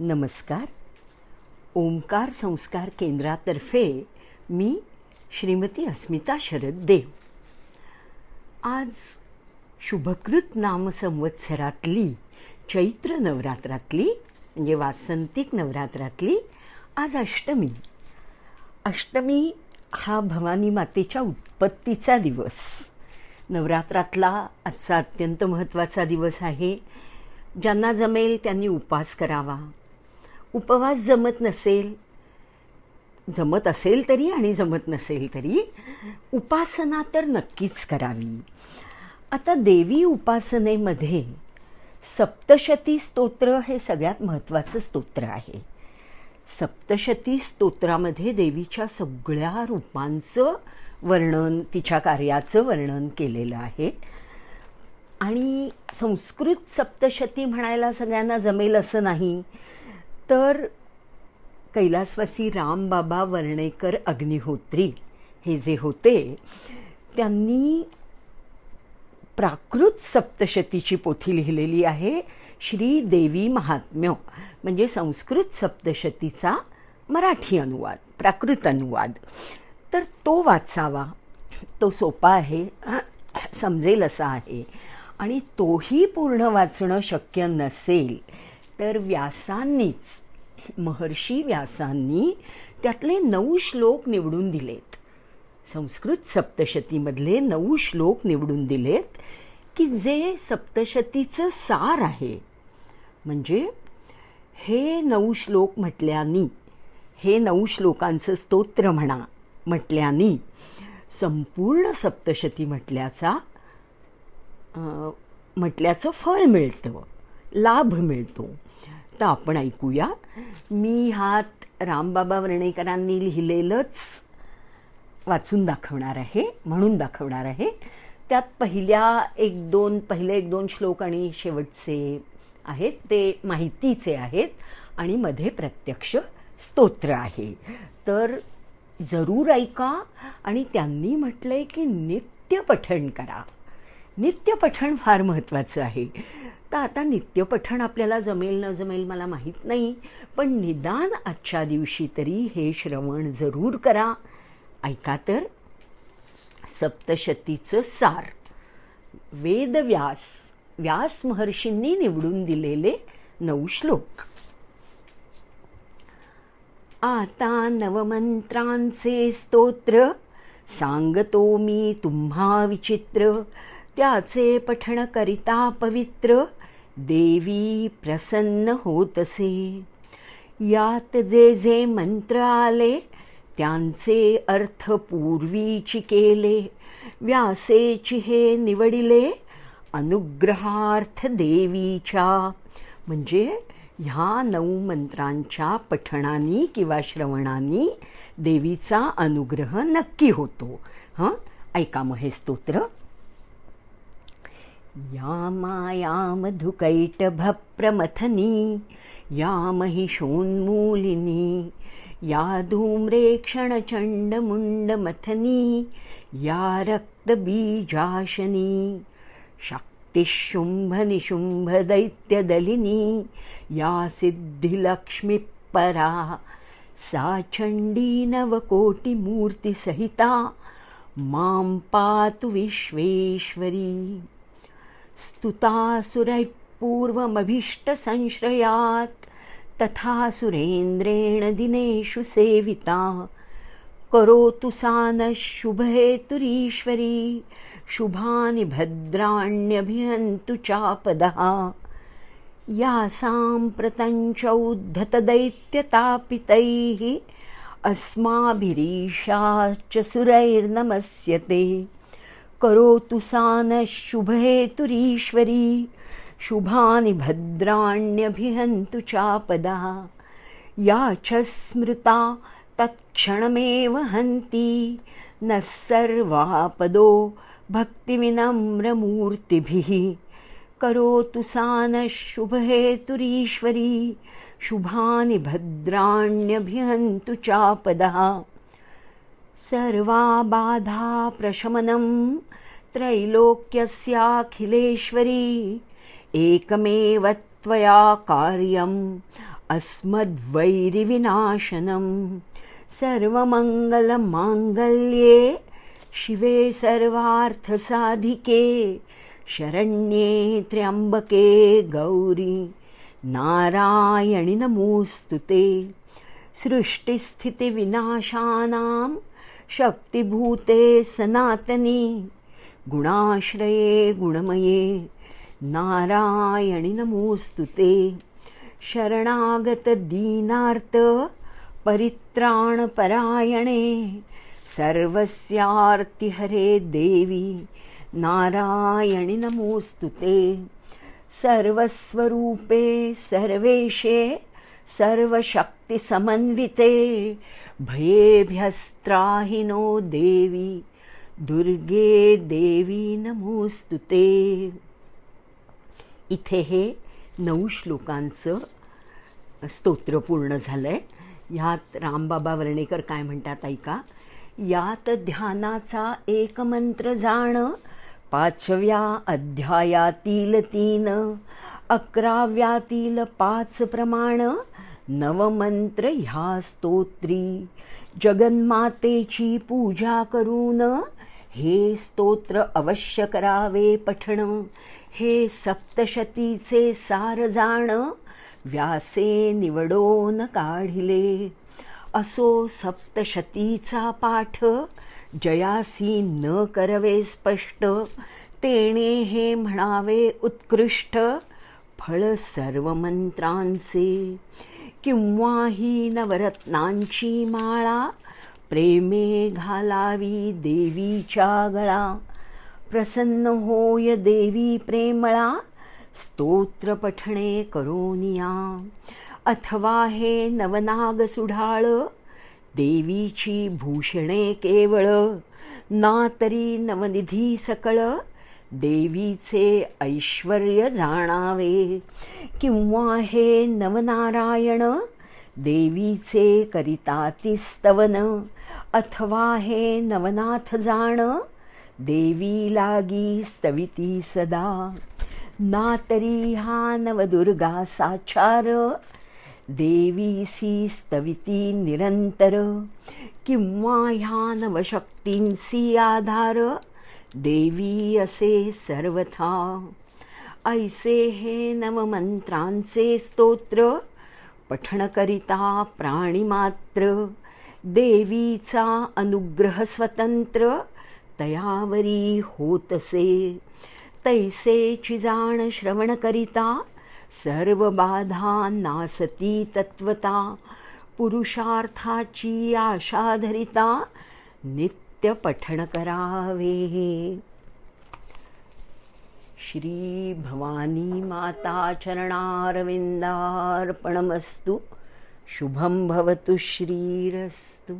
नमस्कार. ओंकार संस्कार केंद्रातर्फे मी श्रीमती अस्मिता शरद देव. आज शुभकृत नाम संवत्सरातली चैत्र नवरात्रातली म्हणजे वासंतिक नवरात्रातली आज अष्टमी. अष्टमी हा भवानी मातेच्या उत्पत्तीचा दिवस. नवरात्रातला आजचा अत्यंत महत्त्वाचा दिवस आहे. ज्यांना जमेल त्यांनी उपास करावा. उपवास जमत नसेल जमत असेल तरी आणि जमत नसेल तरी उपासना तर नक्कीच करावी. आता देवी उपासनेमध्ये सप्तशती स्तोत्र हे सगळ्यात महत्त्वाचं स्तोत्र आहे. सप्तशती स्तोत्रामध्ये देवीच्या सगळ्या रूपांचं वर्णन तिच्या कार्याचं वर्णन केलेलं आहे. आणि संस्कृत सप्तशती म्हणायला सगळ्यांना जमेल असं नाही. तर कैलासवासी रामबाबा वर्णेकर अग्निहोत्री हे जे होते त्यांनी प्राकृत सप्तशतीची पोथी लिहिलेली आहे श्री देवी महात्म्य म्हणजे संस्कृत सप्तशतीचा मराठी अनुवाद प्राकृत अनुवाद. तर तो वाचावा तो सोपा आहे समजेल असा आहे आणि तोही पूर्ण वाचणं शक्य नसेल तर व्यासांनीच महर्षी व्यासांनी त्यातले नऊ श्लोक निवडून दिलेत. संस्कृत सप्तशतीमधले नऊ श्लोक निवडून दिलेत की जे सप्तशतीचं सार आहे. म्हणजे हे नऊ श्लोक म्हटल्यानी हे नऊ श्लोकांचं स्तोत्र म्हणा म्हटल्यानी संपूर्ण सप्तशती म्हटल्याचा म्हटल्याचं फळ मिळतं लाभ मिळतो. आता आपण ऐकूया. मी हात रामबाबा वर्णेकरांनी लिहिलेलंच वाचून दाखवणार आहे म्हणून दाखवणार आहे. त्यात पहिल्या एक दोन पहिले एक दोन श्लोक आणि शेवटचे आहेत ते माहितीचे आहेत आणि मध्ये प्रत्यक्ष स्तोत्र आहे. तर जरूर ऐका आणि त्यांनी म्हटलंय की नित्य पठण करा. नित्यपठण फार महत्त्वाचं आहे. तर आता नित्यपठण आपल्याला जमेल न जमेल मला माहीत नाही. पण निदान आजच्या दिवशी तरी हे श्रवण जरूर करा. ऐका तर. सप्तशतीचं सार. वेदव्यास व्यास महर्षींनी निवडून दिलेले नऊ श्लोक. आता नवमंत्रांचे स्तोत्र. सांगतो मी तुम्हा विचित्र. त्याचे पठण करिता पवित्र देवी प्रसन्न होतसे. यात जे जे मंत्र आले त्यांचे अर्थ पूर्वीची केले. व्यासेची हे निवडिले अनुग्रहार्थ देवीच्या. म्हणजे ह्या नऊ मंत्रांच्या पठणानी किंवा श्रवणानी देवीचा अनुग्रह नक्की होतो. हां? ऐका मग हे स्तोत्र. या मायामधुकैटभप्रमथनी या महिषोन्मूलिनी या धूम्रेक्षणचण्डमुण्डमथनी या रक्तबीजाशनी शक्तिशुम्भनिशुम्भदैत्यदलिनी या सिद्धिलक्ष्मीपरा सा चण्डी नवकोटिमूर्तिसहिता मां पातु विश्वेश्वरी स्तुतासुरैः पूर्वमभीष्टसंश्रयात् तथा सुरेन्द्रेण दिनेषु सेविता। करोतु सा नः शुभहेतुरीश्वरी। शुभानि भद्राण्यभिहन्तु चापदः। या साम्प्रतञ्चौद्धतदैत्यतापितैः अस्माभिरीशाश्च सुरैर्नमस्यते करोतु सा नः शुभहेतुरीश्वरी शुभानि भद्राण्यभिहन्तु चापदा। या च स्मृता तत्क्षणमेव हन्ति। नः सर्वापदो भक्तिविनम्रमूर्तिभिः। करोतु सा नः शुभहेतुरीश्वरी शुभानि भद्राण्यभिहन्तु चापदः सर्वा बाधा प्रशमनं त्रैलोक्यस्याखिलेश्वरी एकमेव त्वया कार्यम् अस्मद्वैरिविनाशनम्। सर्वमङ्गलमाङ्गल्ये शिवे सर्वार्थसाधिके शरण्ये त्र्यम्बके गौरी नारायणि नमोऽस्तु ते। सृष्टिस्थितिविनाशानां शक्तिभूते सनातनी गुणाश्रये गुणमये नारायणि नमोऽस्तु ते। शरणागतदीनार्त परित्राणपरायणे सर्वस्यार्तिहरे देवी नारायणि नमोऽस्तु ते। सर्वस्वरूपे सर्वेशे सर्वशक्तिसमन्विते भयेभ्यस्त्राहिनो देवी दुर्गे देवी नमोऽस्तु ते। इथे हे नऊ श्लोकांचं स्तोत्र पूर्ण झालंय. ह्यात रामबाबा वर्णेकर काय म्हणतात ऐका? यात ध्यानाचा एक मंत्र जाण पाचव्या अध्यायातील तीन अकराव्यातील पाच प्रमाण नवमंत्र ह्या स्तोत्री. जगन्मातेची पूजा करून हे स्तोत्र अवश्य करावे पठण. हे सप्तशतीचे सार जाण व्यासे निवडोन काढिले. असो सप्तशतीचा पाठ जयासी न करवे स्पष्ट. तेणे हे म्हणावे उत्कृष्ट. फळ सर्व मंत्रांचे किंवा ही नवरत्नांची माळा प्रेमे घालावी देवीच्या गळा. प्रसन्न होय देवी प्रेमळा स्तोत्र पठणे करोनिया. अथवा हे नवनाग सुढाळ देवीची भूषणे केवळ. ना तरी नवनिधी सकळ देवीचे ऐश्वर जाणावे. किंवा हे नवनारायण देवीचे करिताती स्तवन अथवा हे नवनाथ जाण देवी लागी स्तविती सदा. ना तरी हा नवदुर्गा साचार देवीसी स्तविती निरंतर. किंवा ह्या नवशक्तींसी आधार देवी असे सर्वथा. ऐसे हे नवमंत्रांचे स्तोत्र पठणकरिता प्राणीमात्र. देवीचा अनुग्रह स्वतंत्र तयावरी होतसे. तैसेची जाण श्रवणकरिता सर्व बाधा नासती तत्वता. पुरुषार्थाची आशाधरिता नित्य पठण करावे श्री भवानी माता चरणारविंदार्पणमस्तु शुभं भवतु श्रीरस्तु